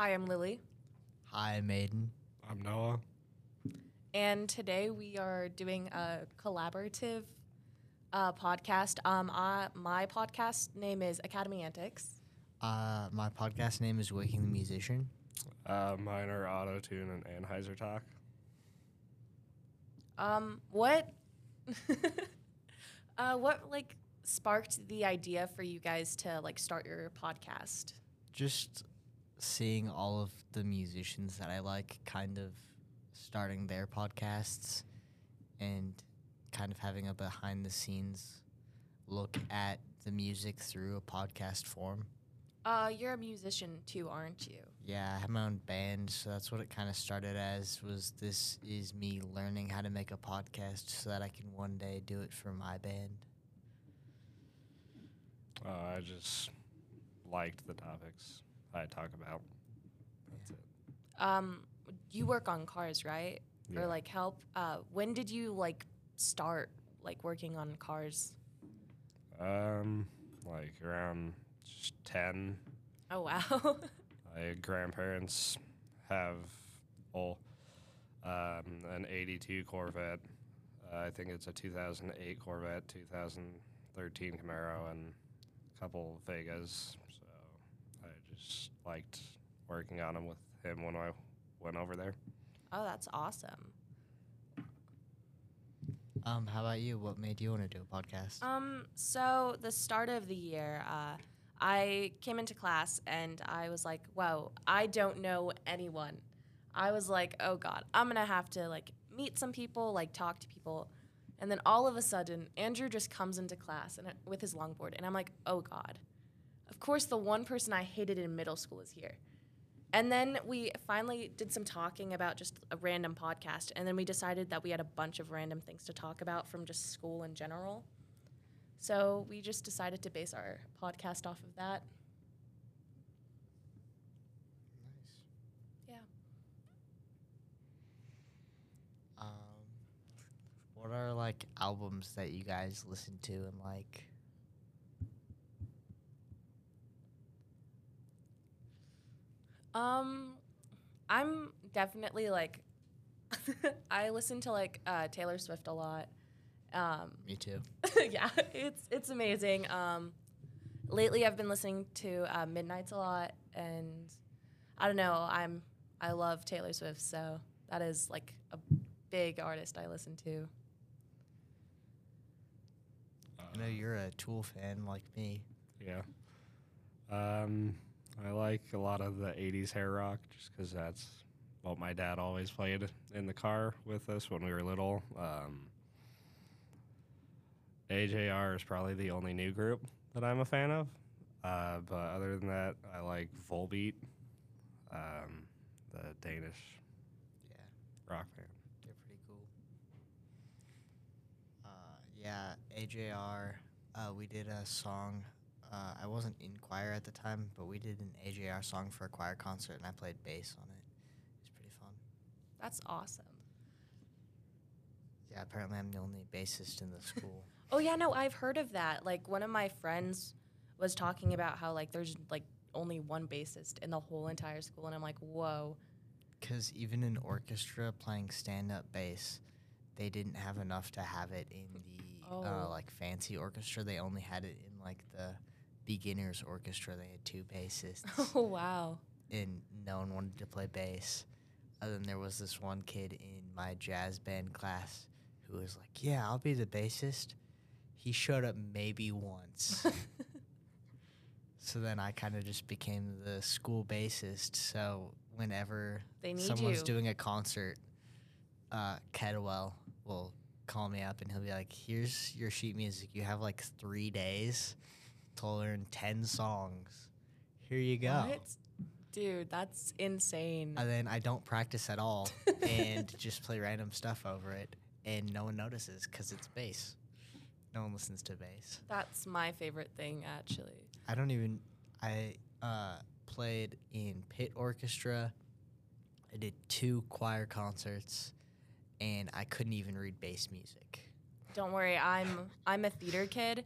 Hi, I'm Lily, Hi, Maiden. I'm Noah. and today we are doing a collaborative uh, podcast. Um, I, my podcast name is Academy Antics. Uh, my podcast name is Waking the Musician. Uh, mine are Auto Tune and Anheuser Talk. Um, what, uh, what like sparked the idea for you guys to like start your podcast? Just seeing all of the musicians that I like kind of starting their podcasts and kind of having a behind the scenes look at the music through a podcast form. Uh, you're a musician too, aren't you? Yeah, I have my own band, so that's what it kind of started as was this is me learning how to make a podcast so that I can one day do it for my band. Uh, I just liked the topics I talk about. That's it. Um, you work on cars, right? Yeah. Or like help. Uh, when did you like start like working on cars? Um, like around 10. Oh wow. My grandparents have oh, um, an 82 Corvette. Uh, I think it's a 2008 Corvette, 2013 Camaro, and a couple Vegas. So I liked working on them with him when I went over there. oh, that's awesome. Um, how about you? What made you want to do a podcast? Um, so the start of the year, uh, I came into class and I was like, "Whoa, I don't know anyone." I was like, "Oh God, I'm gonna have to like meet some people, like talk to people." And then all of a sudden, Andrew just comes into class and with his longboard, and I'm like, "Oh God." Of course, the one person I hated in middle school is here. And then we finally did some talking about just a random podcast, and then we decided that we had a bunch of random things to talk about from just school in general. So we just decided to base our podcast off of that. Nice. Yeah. Um, what are like albums that you guys listen to and like? Um, I'm definitely like, I listen to like uh, Taylor Swift a lot. Um, Me too. yeah, it's it's amazing. Um, lately, I've been listening to uh, Midnights a lot, and I don't know. I'm I love Taylor Swift, so that is like a big artist I listen to. I know you're a Tool fan like me. Yeah. Um, I like a lot of the 80s hair rock just because that's what my dad always played in the car with us when we were little. Um, AJR is probably the only new group that I'm a fan of. Uh, but other than that, I like Volbeat, um, the Danish Yeah, rock band. they're pretty cool. Uh, yeah, AJR. Uh, we did a song. Uh, I wasn't in choir at the time, but we did an AJR song for a choir concert, and I played bass on it. It was pretty fun. That's awesome. Yeah, apparently I'm the only bassist in the school. Oh yeah, no, I've heard of that. Like one of my friends was talking about how like there's like only one bassist in the whole entire school, and I'm like, whoa. Because even in orchestra playing stand up bass, they didn't have enough to have it in the Oh. uh, like fancy orchestra. They only had it in like the beginners orchestra. They had two bassists, Oh wow. and no one wanted to play bass. And then there was this one kid in my jazz band class who was like, "Yeah, I'll be the bassist." He showed up maybe once. So then I kind of just became the school bassist. So whenever someone's you. doing a concert, uh, Cadwell will call me up and he'll be like, "Here's your sheet music. You have like three days to learn ten songs. Here you go." What? Dude, that's insane. And then I don't practice at all and just play random stuff over it, and no one notices because it's bass. No one listens to bass. That's my favorite thing, actually. I don't even. I uh, played in pit orchestra. I did two choir concerts, and I couldn't even read bass music. Don't worry, I'm I'm a theater kid,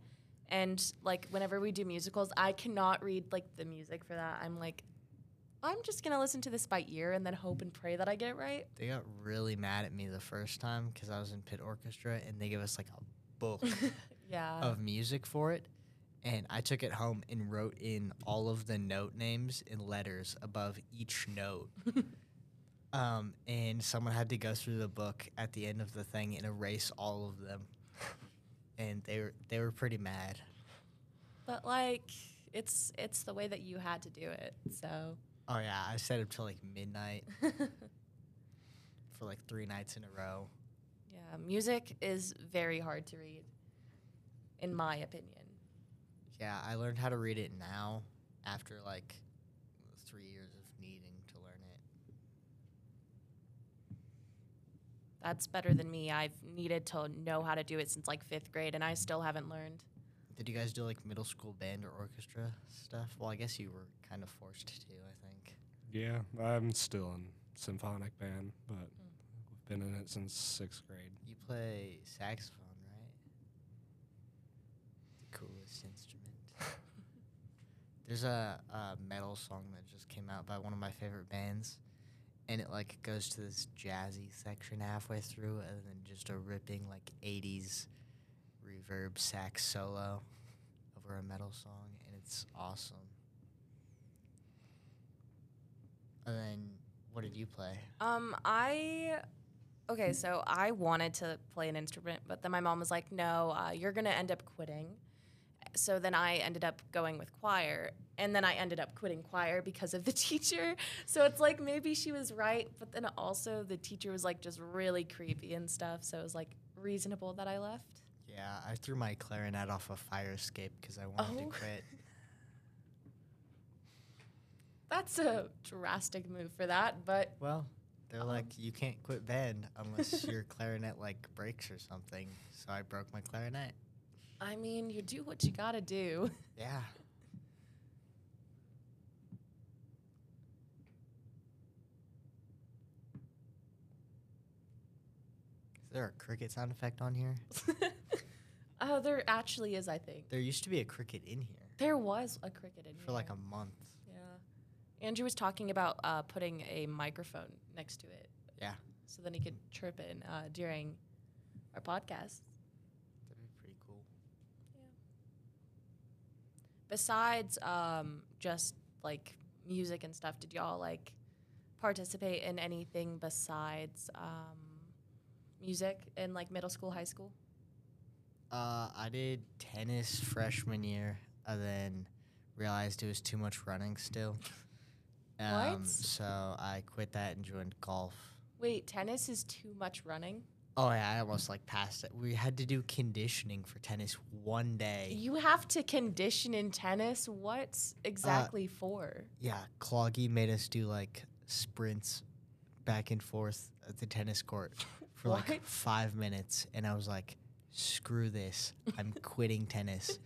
and like whenever we do musicals, I cannot read like the music for that. I'm like, I'm just gonna listen to this by ear and then hope and pray that I get it right. They got really mad at me the first time because I was in pit orchestra and they gave us like a book yeah. of music for it. And I took it home and wrote in all of the note names in letters above each note. um, and someone had to go through the book at the end of the thing and erase all of them. and they were they were pretty mad. But like, it's it's the way that you had to do it. So. Oh yeah, I stayed up till like midnight for like three nights in a row. yeah, music is very hard to read, in my opinion. Yeah, I learned how to read it now after like three years of needing to learn it. That's better than me. I've needed to know how to do it since like fifth grade, and I still haven't learned. Did you guys do like middle school band or orchestra stuff? Well, I guess you were kind of forced to, I think. Yeah, I'm still in symphonic band, but we've been in it since sixth grade. You play saxophone, right? The coolest instrument. There's a, a metal song that just came out by one of my favorite bands, and it like goes to this jazzy section halfway through, and then just a ripping like '80s reverb sax solo over a metal song, and it's awesome. And then, what did you play? Um, I okay, so I wanted to play an instrument, but then my mom was like, "No, uh, you're gonna end up quitting." So then I ended up going with choir, and then I ended up quitting choir because of the teacher. So it's like maybe she was right, but then also the teacher was like just really creepy and stuff. So it was like reasonable that I left. Yeah, I threw my clarinet off a fire escape because I wanted to Oh. quit. That's a drastic move for that, but Well, they're Um, like, you can't quit band unless your clarinet like breaks or something. So I broke my clarinet. I mean, you do what you gotta do. Yeah. Is there a cricket sound effect on here? Oh, there actually is, I think. There used to be a cricket in here There was a cricket in here. for like a month. Yeah. Andrew was talking about uh, putting a microphone next to it. Yeah. So then he could chirp in uh, during our podcast. That'd be pretty cool. Yeah. Besides um, just like music and stuff, did y'all like participate in anything besides um, music in like middle school, high school? Uh, I did tennis freshman year, and then realized it was too much running still. Um, What? So I quit that and joined golf. Wait, tennis is too much running? Oh yeah, I almost like passed it. We had to do conditioning for tennis one day. You have to condition in tennis? What's exactly for? Yeah, Cloggy made us do like sprints back and forth at the tennis court for like five minutes, and I was like, "Screw this! I'm quitting tennis."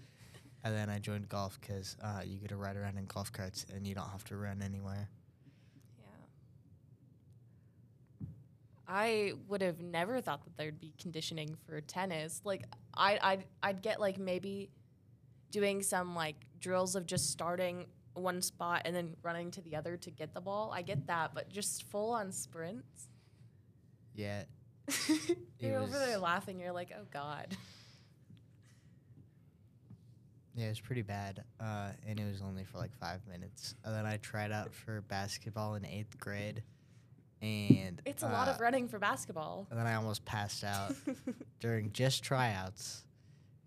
And then I joined golf because uh, you get to ride around in golf carts and you don't have to run anywhere. Yeah. I would have never thought that there'd be conditioning for tennis. Like I I'd, I'd get like maybe doing some like drills of just starting one spot and then running to the other to get the ball. I get that, but just full on sprints. Yeah, you're over there laughing. You're like, oh god. yeah, it was pretty bad, uh, and it was only for like five minutes. And then I tried out for basketball in eighth grade, and It's a lot of uh, running for basketball. And then I almost passed out during just tryouts.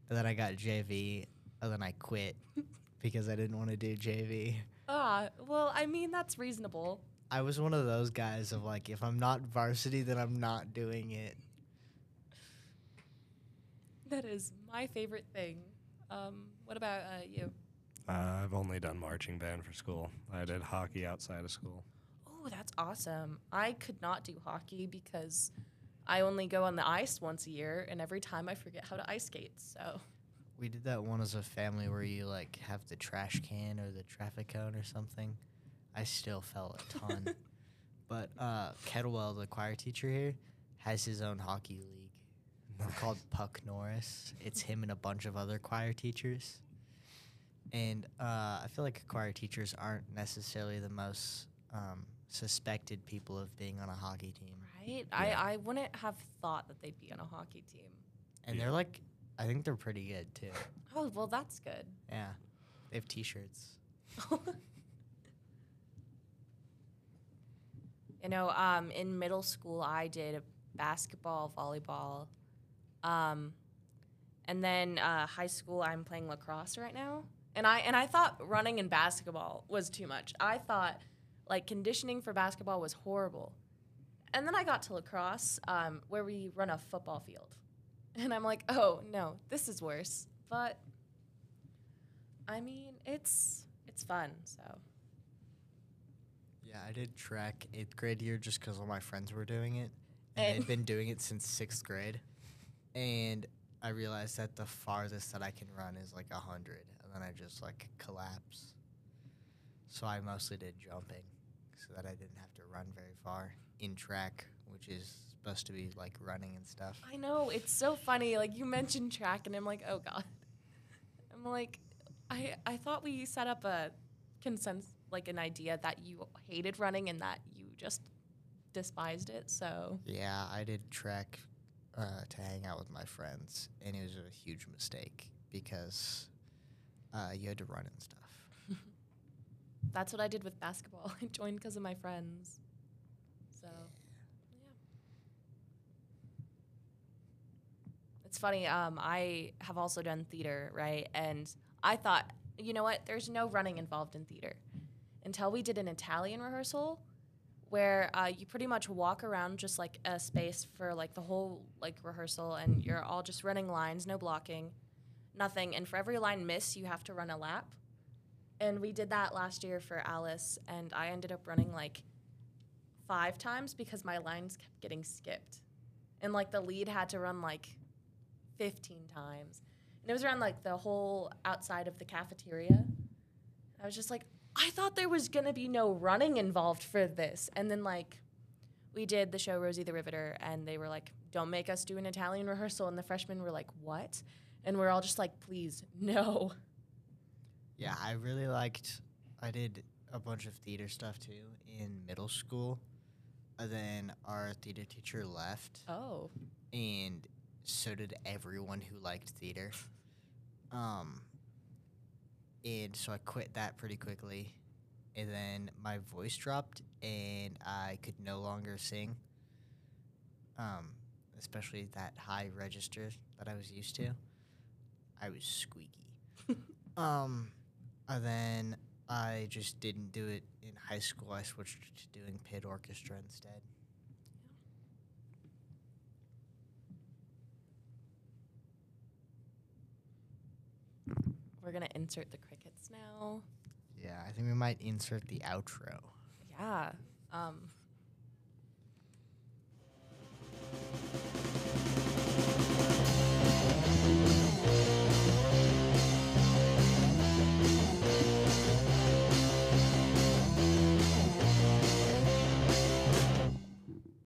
And then I got JV, and then I quit because I didn't want to do JV. ah, well, I mean that's reasonable. I was one of those guys of like, if I'm not varsity, then I'm not doing it. That is my favorite thing. Um, what about uh, you? Uh, I've only done marching band for school. I did hockey outside of school. Oh, that's awesome. I could not do hockey because I only go on the ice once a year, and every time I forget how to ice skate. So, We did that one as a family where you like have the trash can or the traffic cone or something. I still fell a ton. but uh, Kettlewell, the choir teacher here, has his own hockey league. Called Puck Norris. It's him and a bunch of other choir teachers. And uh, I feel like choir teachers aren't necessarily the most um, suspected people of being on a hockey team, Right? Yeah. I, I wouldn't have thought that they'd be on a hockey team. and Yeah. they're like, I think they're pretty good too. Oh, well, that's good. Yeah, they have T-shirts. you know, um, in middle school, I did basketball, volleyball. Um, and then uh, high school, I'm playing lacrosse right now. And I and I thought running and basketball was too much. I thought like conditioning for basketball was horrible. And then I got to lacrosse, um, where we run a football field, and I'm like, oh no, this is worse. But I mean, it's it's fun. So Yeah, I did track eighth grade year just because all my friends were doing it, and, And- they'd been doing it since sixth grade, and I realized that the farthest that I can run is like a hundred, and then I just like collapse. So I mostly did jumping, so that I didn't have to run very far in track, which is supposed to be like running and stuff. I know it's so funny. Like you mentioned track, and I'm like, oh god. I'm like, I I thought we set up a consensus, like an idea that you hated running and that you just despised it. So Yeah, I did track uh, to hang out with my friends, and it was a huge mistake because uh, you had to run and stuff. that's what I did with basketball. I joined because of my friends. So yeah. It's funny. Um, I have also done theater, right? And I thought, you know what? There's no running involved in theater until we did an Italian rehearsal where uh, you pretty much walk around just like a space for like the whole like rehearsal and you're all just running lines no blocking nothing. And for every line miss you have to run a lap. And we did that last year for alice and i ended up running like five times because my lines kept getting skipped. And like the lead had to run like 15 times. And it was around like the whole outside of the cafeteria. I was just like I thought there was gonna be no running involved for this. And then like we did the show Rosie the Riveter and they were like, Don't make us do an Italian rehearsal and the freshmen were like, What? And we're all just like, please, no. Yeah, I really liked. I did a bunch of theater stuff too in middle school. And then our theater teacher left, Oh. and so did everyone who liked theater. Um, and so I quit that pretty quickly, and then my voice dropped, and I could no longer sing. Um, especially that high register that I was used to. I was squeaky. um, and then I just didn't do it in high school. I switched to doing pit orchestra instead. We're gonna insert the crickets now. Yeah, I think we might insert the outro. Yeah. Um